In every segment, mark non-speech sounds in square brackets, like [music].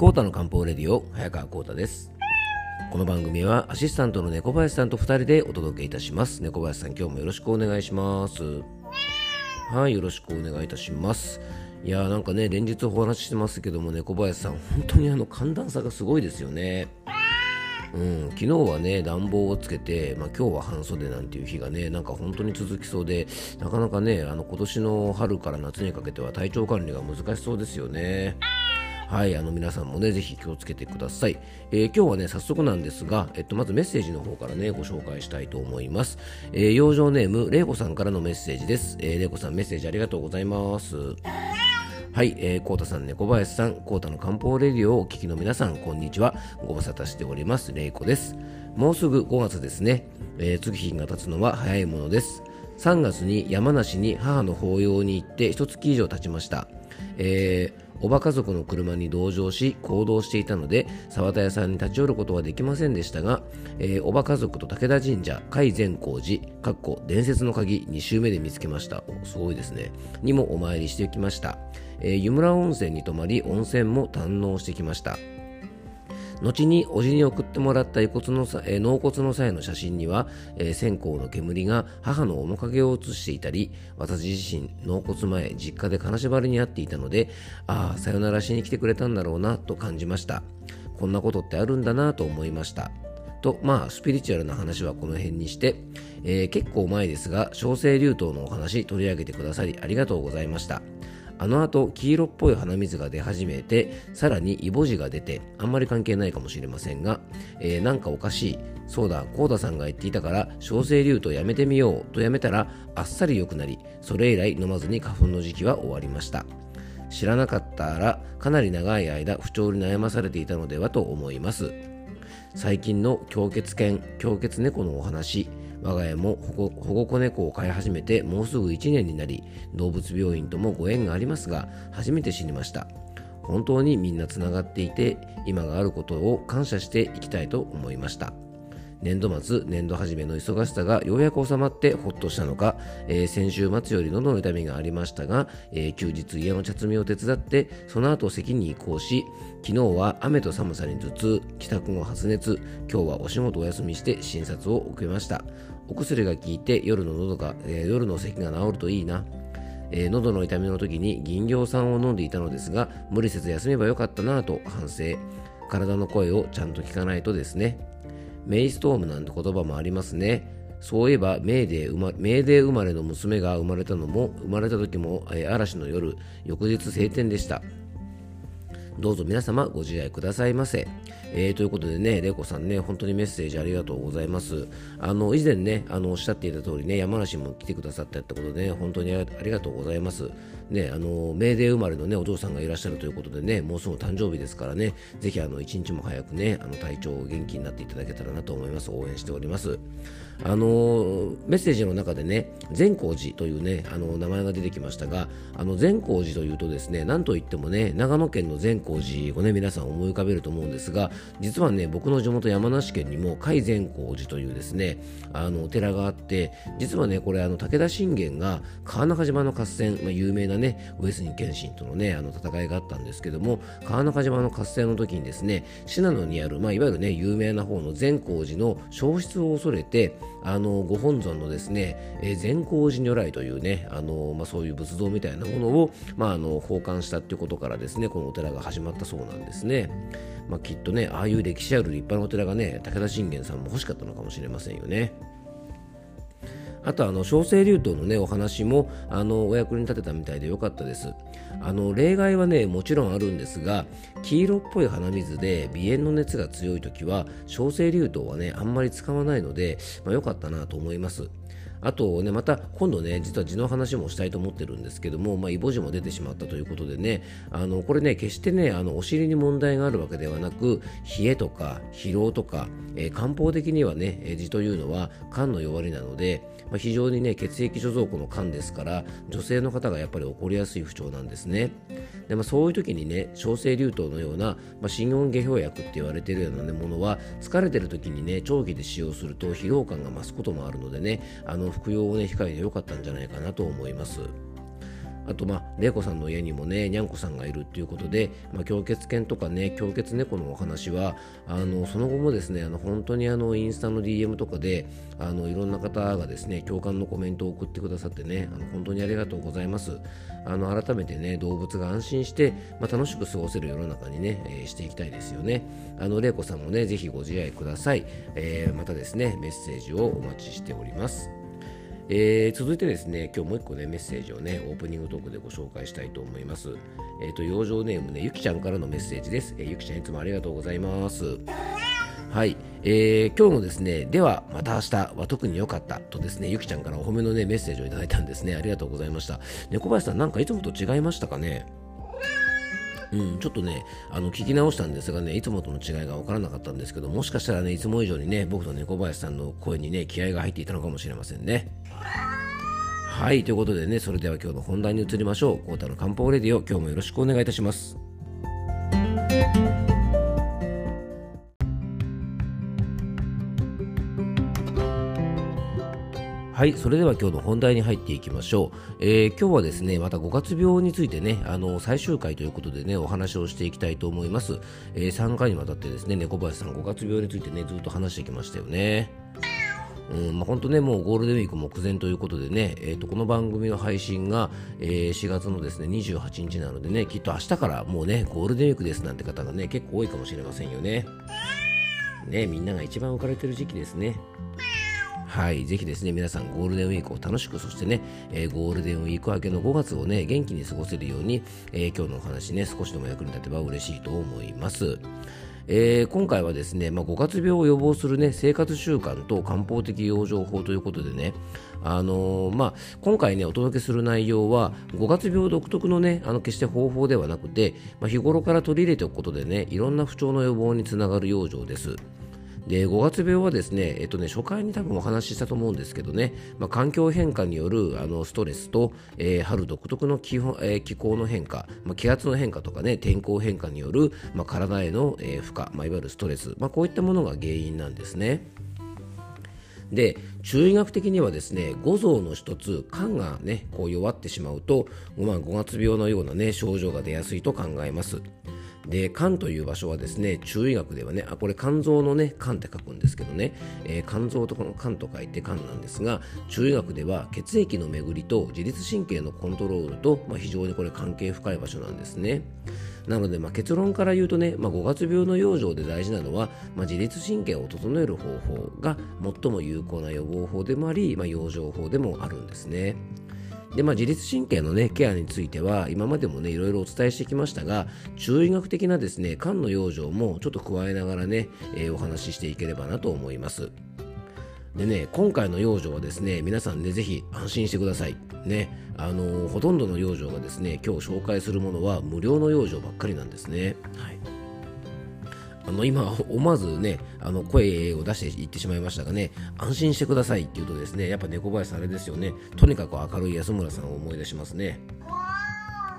コータの漢方レディオ早川コータです。この番組はアシスタントの猫林さんと2人でお届けいたします。猫林さん今日もよろしくお願いします。はいよろしくお願いいたします。いやーなんかね連日お話ししてますけども猫林さん本当にあの寒暖差がすごいですよね。うん、昨日はね暖房をつけて、まあ、今日は半袖なんていう日がねなんか本当に続きそうでなかなかねあの今年の春から夏にかけては体調管理が難しそうですよね。はい、あの皆さんもね、ぜひ気をつけてください。えー、今日はね、早速なんですが、えっと、まずメッセージの方からね、ご紹介したいと思います。えー、養生ネーム、れいこさんからのメッセージです。えー、れいこさん、メッセージありがとうございます。はい、えー、コータさん、猫林さん、コータの漢方レディオをお聞きの皆さん、こんにちは。ご無沙汰しております、れいこです。もうすぐ5月ですね。えー、月日が経つのは早いものです。3月に山梨に母の法要に行って一月以上経ちました。えーおば家族の車に同乗し行動していたので沢田屋さんに立ち寄ることはできませんでしたが、えー、おば家族と武田神社甲斐善光寺かっこ伝説の鍵2周目で見つけました。すごいですね。にもお参りしてきました、えー、湯村温泉に泊まり温泉も堪能してきました。後におじに送ってもらった遺骨の、え、納骨の際の写真には、えー、線香の煙が母の面影を写していたり私自身納骨前実家で金縛りにあっていたのでああさよならしに来てくれたんだろうなと感じました。こんなことってあるんだなと思いました。とまあスピリチュアルな話はこの辺にして、えー、結構前ですが小生竜頭のお話取り上げてくださりありがとうございました。あの後黄色っぽい鼻水が出始めてさらにイボ痔が出てあんまり関係ないかもしれませんが、えー、なんかおかしい。そうだコーダさんが言っていたから小生竜とやめてみようとやめたらあっさり良くなりそれ以来飲まずに花粉の時期は終わりました。知らなかったらかなり長い間不調に悩まされていたのではと思います。最近の狂血犬狂血猫のお話。我が家も保護子猫を飼い始めてもうすぐ1年になり動物病院ともご縁がありますが初めて死にました。本当にみんなつながっていて今があることを感謝していきたいと思いました。年度末、年度初めの忙しさがようやく収まってほっとしたのか、えー、先週末より喉の痛みがありましたが、えー、休日家の茶摘みを手伝ってその後席に移行し昨日は雨と寒さに頭痛帰宅後発熱今日はお仕事お休みして診察を受けました。お薬が効いて夜の喉が、えー、夜の咳が治るといいな。えー、喉の痛みの時に銀行酸を飲んでいたのですが無理せず休めばよかったなぁと反省。体の声をちゃんと聞かないとですね。メイストームなんて言葉もありますね。そういえばメイデー生まメイデー生まれの娘が生まれたのも生まれた時も、えー、嵐の夜翌日晴天でしたどうぞ皆様ご自愛くださいませ。えー、ということでね、レコさんね、本当にメッセージありがとうございます。あの、以前ね、あの、おっしゃっていた通りね、山梨も来てくださったってことでね、本当にありがとうございます。ね、あの、メーデー生まれのね、お嬢さんがいらっしゃるということでね、もうすぐ誕生日ですからね、ぜひあの、一日も早くね、あの、体調を元気になっていただけたらなと思います。応援しております。あのメッセージの中でね善光寺というねあの名前が出てきましたがあの善光寺というとですね何といってもね長野県の善光寺をね皆さん思い浮かべると思うんですが実はね僕の地元山梨県にも甲斐善光寺というですねあのお寺があって実はねこれあの武田信玄が川中島の合戦、まあ、有名なね上杉謙信とのねあの戦いがあったんですけども川中島の合戦の時にですね信濃にある、まあ、いわゆるね有名な方の善光寺の消失を恐れてあのご本尊のですね、え、善光寺如来というねあの、まあ、そういう仏像みたいなものを、まあ、あの奉還したっていうことからですねこのお寺が始まったそうなんですね、まあ、きっとねああいう歴史ある立派なお寺がね武田信玄さんも欲しかったのかもしれませんよね。あとあの小生竜頭のねお話もあのお役に立てたみたいでよかったです。あの例外はねもちろんあるんですが黄色っぽい鼻水で鼻炎の熱が強い時は小生竜頭はねあんまり使わないので、まあ、よかったなと思います。あとね、また今度ね、実は痔の話もしたいと思ってるんですけども、まあ、イボ痔も出てしまったということでね、あのこれね、決してね、あのお尻に問題があるわけではなく、冷えとか疲労とか、えー、漢方的にはね、痔というのは肝の弱りなので、まあ、非常にね、血液貯蔵庫の缶ですから、女性の方がやっぱり起こりやすい不調なんですね。でまあ、そういう時にね、小生流糖のような、まあ、心音下氷薬って言われているような、ね、ものは、疲れてる時にね、長期で使用すると疲労感が増すこともあるのでね、あの服用をね控えてよかったんじゃないかなと思いますあとまあ玲子さんの家にもねにゃんこさんがいるっていうことで、まあ、狂血犬とかね狂血猫のお話はあのその後もですねあの本当にあのインスタの DM とかであのいろんな方がですね共感のコメントを送ってくださってねあの本当にありがとうございます。あの改めてね動物が安心して、まあ、楽しく過ごせる世の中にね、えー、していきたいですよね。あの玲子さんもねぜひご自愛ください、えー、またですねメッセージをお待ちしております。えー、続いてですね、今日もう一個ね、メッセージをね、オープニングトークでご紹介したいと思います。えっ、ー、と、養生ネームね、ゆきちゃんからのメッセージです。えー、ゆきちゃんいつもありがとうございます。はい、えー、今日のですね、ではまた明日は特に良かったとですね、ゆきちゃんからお褒めのね、メッセージをいただいたんですね。ありがとうございました。猫林さん、なんかいつもと違いましたかね？うん、ちょっとね、あの聞き直したんですがね、いつもとの違いが分からなかったんですけど、もしかしたらね、いつも以上にね、僕と猫林さんの声にね、気合が入っていたのかもしれませんね。はい、ということでね、それでは今日の本題に移りましょう。コータの漢方レディオ、今日もよろしくお願いいたします。はい、それでは今日の本題に入っていきましょう。えー、今日はですね、また5月病についてね、あの最終回ということでね、お話をしていきたいと思います。えー、3回にわたってですね、猫林さん5月病についてね、ずっと話してきましたよね。うんまあ、本当ね、もうゴールデンウィーク目前ということでね、えー、とこの番組の配信が、えー、4月のですね28日なのでね、きっと明日からもうね、ゴールデンウィークですなんて方がね、結構多いかもしれませんよね。ね、みんなが一番浮かれてる時期ですね。はい、ぜひですね、皆さんゴールデンウィークを楽しく、そしてね、えー、ゴールデンウィーク明けの5月をね、元気に過ごせるように、えー、今日のお話ね、少しでも役に立てば嬉しいと思います。えー、今回はですね、まあ、5月病を予防する、ね、生活習慣と漢方的養生法ということでね、あのー、まあ、今回ねお届けする内容は5月病独特のねあの決して方法ではなくて、まあ、日頃から取り入れておくことでねいろんな不調の予防につながる養生です。で5月病はですね,、えっとね初回に多分お話ししたと思うんですけどね、まあ、環境変化によるあのストレスと、えー、春独特の気,、えー、気候の変化、まあ、気圧の変化とかね天候変化による、まあ、体への、えー、負荷、まあ、いわゆるストレス、まあ、こういったものが原因なんですね。で中医学的にはですね五臓の一つ肝がねこう弱ってしまうと、まあ、5月病のようなね症状が出やすいと考えます。で肝という場所はですね中医学ではねあこれ肝臓のね肝って書くんですけどね、えー、肝臓とこの肝と書いて肝なんですが中医学では血液の巡りと自律神経のコントロールと、まあ、非常にこれ関係深い場所なんですね。なので、まあ、結論から言うとね、まあ、5月病の養生で大事なのは、まあ、自律神経を整える方法が最も有効な予防法でもあり、まあ、養生法でもあるんですね。で、まあ、自律神経の、ね、ケアについては今までもねいろいろお伝えしてきましたが中医学的なですね肝の養生もちょっと加えながらね、えー、お話ししていければなと思います。でね今回の養生はですね皆さんねぜひ安心してください。ねあのー、ほとんどの養生がですね今日紹介するものは無料の養生ばっかりなんですね。はい。あの今、思わずね、あの声を出して言ってしまいましたがね、安心してくださいって言うとですね、やっぱ猫林さんあれですよね、とにかく明るい安村さんを思い出しますね。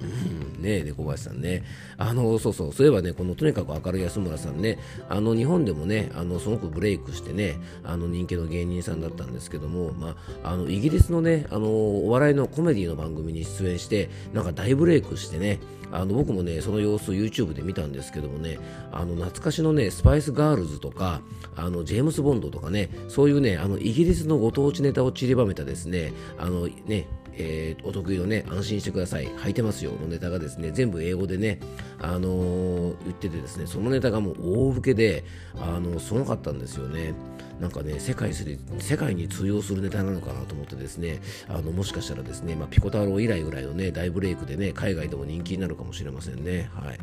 うん、ね猫林さんね。あの、そうそう、そういえばね、このとにかく明るい安村さんね、あの、日本でもね、あの、すごくブレイクしてね、あの、人気の芸人さんだったんですけども、まあ、あの、イギリスのね、あの、お笑いのコメディの番組に出演して、なんか大ブレイクしてね、あの僕もねその様子を YouTube で見たんですけどもねあの懐かしのねスパイスガールズとかあのジェームス・ボンドとかねそういうねあのイギリスのご当地ネタを散りばめたですねあのねえー、お得意のね、安心してください、履いてますよのネタがですね、全部英語でね、あのー、言っててですね、そのネタがもう大受けで、あのすごかったんですよね。なんかね世界する世界に通用するネタなのかなと思ってですねあのもしかしたらですね、まあ、ピコ太郎以来ぐらいのね大ブレイクでね海外でも人気になるかもしれませんね。はい。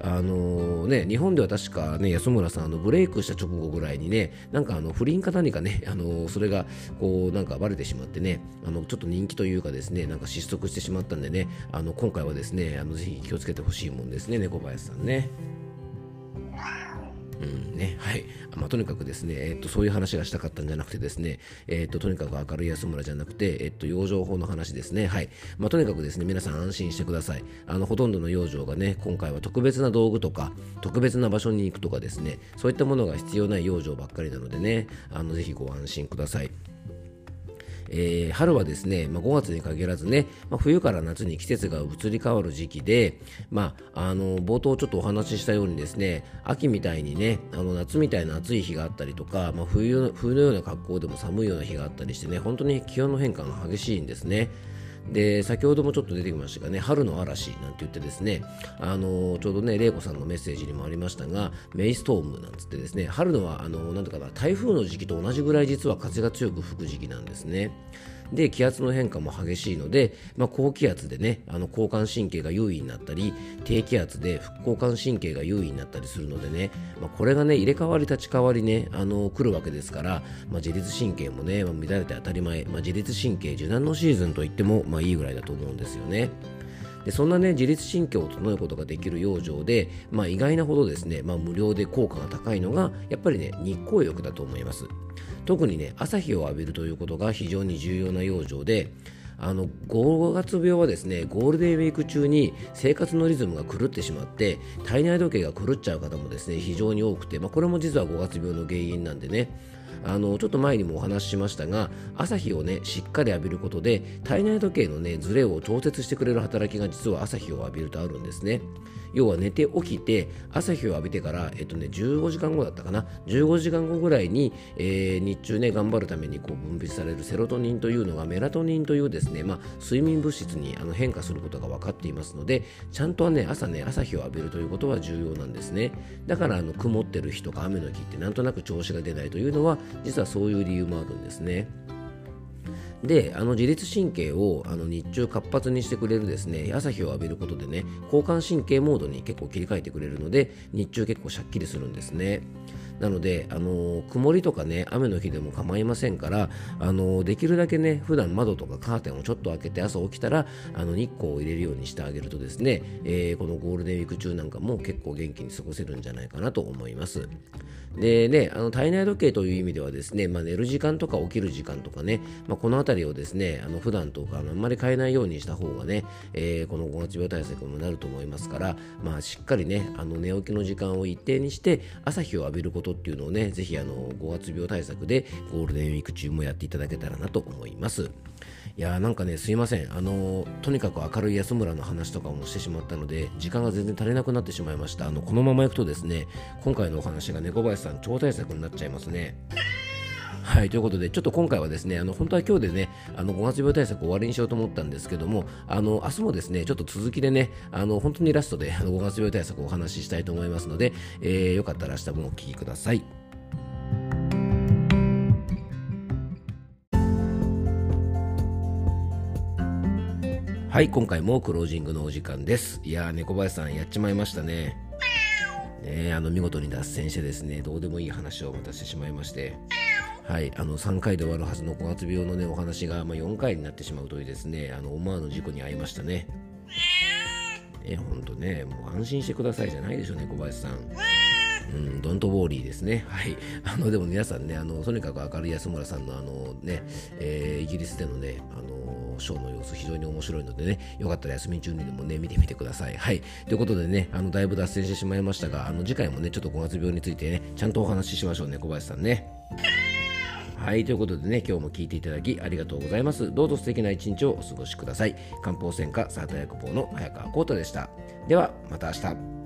あのー、ね日本では確かね安村さんあのブレイクした直後ぐらいにねなんかあの不倫か何かね [laughs] あのー、それがこうなんかバレてしまってねあのちょっと人気というかですねなんか失速してしまったんでねあの今回はですねあのぜひ気をつけてほしいもんですね猫林さんね。うんねはいまあ、とにかくですね、えっと、そういう話がしたかったんじゃなくてですね、えっと、とにかく明るい安村じゃなくて、えっと、養生法の話ですね。はい。まあ、とにかくですね、皆さん安心してください。あの、ほとんどの養生がね、今回は特別な道具とか、特別な場所に行くとかですね、そういったものが必要ない養生ばっかりなのでね、あの、ぜひご安心ください。えー、春はですね、まあ、5月に限らずね、まあ、冬から夏に季節が移り変わる時期で、まあ、あの冒頭ちょっとお話ししたようにですね秋みたいにねあの夏みたいな暑い日があったりとか、まあ、冬冬のような格好でも寒いような日があったりしてね本当に気温の変化が激しいんですね。で先ほどもちょっと出てきましたがね春の嵐なんて言ってですねあのちょうどね玲子さんのメッセージにもありましたがメイストームなんつってですね春のはあのなんとかな台風の時期と同じぐらい実は風が強く吹く時期なんですね。で気圧の変化も激しいので、まあ、高気圧でねあの交感神経が優位になったり低気圧で副交感神経が優位になったりするのでね、まあ、これがね入れ替わり立ち替わりねあの来るわけですから、まあ、自律神経もね、まあ、乱れて当たり前、まあ、自律神経受難のシーズンといっても、まあ、いいぐらいだと思うんですよね。でそんなね自律神経を整えることができる養生で、まあ、意外なほどですね、まあ、無料で効果が高いのがやっぱりね日光浴だと思います。特にね朝日を浴びるということが非常に重要な養生であの5月病はですねゴールデンウィーク中に生活のリズムが狂ってしまって体内時計が狂っちゃう方もですね非常に多くて、まあ、これも実は5月病の原因なんでねあのちょっと前にもお話ししましたが朝日をねしっかり浴びることで体内時計のねズレを調節してくれる働きが実は朝日を浴びるとあるんですね。要は寝て起きて朝日を浴びてから、えっとね、15時間後だったかな15時間後ぐらいに、えー、日中ね頑張るためにこう分泌されるセロトニンというのがメラトニンというですね、まあ、睡眠物質にあの変化することが分かっていますのでちゃんとね朝ね朝日を浴びるということは重要なんですねだからあの曇ってる日とか雨の日ってなんとなく調子が出ないというのは実はそういう理由もあるんですね。であの自律神経をあの日中活発にしてくれるですね朝日を浴びることでね交感神経モードに結構切り替えてくれるので日中結構しゃっきりするんですね。なので、あの曇りとかね、雨の日でも構いませんから、あのできるだけね、普段窓とかカーテンをちょっと開けて朝起きたら、あの日光を入れるようにしてあげるとですね、えー、このゴールデンウィーク中なんかも結構元気に過ごせるんじゃないかなと思います。でね、あの体内時計という意味ではですね、まあ、寝る時間とか起きる時間とかね、まあ、この辺りをですね、あの普段とかあんまり変えないようにした方がね、えー、この5月病対策にもなると思いますから、まあ、しっかりね、あの寝起きの時間を一定にして朝日を浴びることっていうのをね、ぜひあの5月病対策でゴールデンウィーク中もやっていただけたらなと思います。いやーなんかねすいませんあのー、とにかく明るい安村の話とかもしてしまったので時間が全然足りなくなってしまいましたあのこのままいくとですね今回のお話が猫林さん超大作になっちゃいますね。はい、ということで、ちょっと今回はですね、あの本当は今日でね、あの5月病対策終わりにしようと思ったんですけども、あの明日もですね、ちょっと続きでね、あの本当にラストであの5月病対策をお話ししたいと思いますので、えー、よかったら明日もお聴きください。はい今回もクロージングのお時間です。いやー猫林さんやっちまいましたね。ねあの見事に脱線してですねどうでもいい話をまたしてしまいましてはいあの3回で終わるはずの5月病のねお話が、まあ、4回になってしまうというですねあの思わぬ事故に遭いましたねえほんとねもう安心してくださいじゃないでしょ猫林さんうん、ドントウォーリーですね。はい。あの、でも皆さんね、あの、とにかく明るい安村さんのあのね、えー、イギリスでのね、あのショーの様子非常に面白いのでね、よかったら休み中にでもね、見てみてください。はい。ということでね、あの、だいぶ脱線してしまいましたが、あの、次回もね、ちょっと5月病についてね、ちゃんとお話ししましょうね、小林さんね。はい、ということでね、今日も聞いていただきありがとうございます。どうぞ素敵な一日をお過ごしください。漢方専科サータ薬房の早川幸太でした。では、また明日。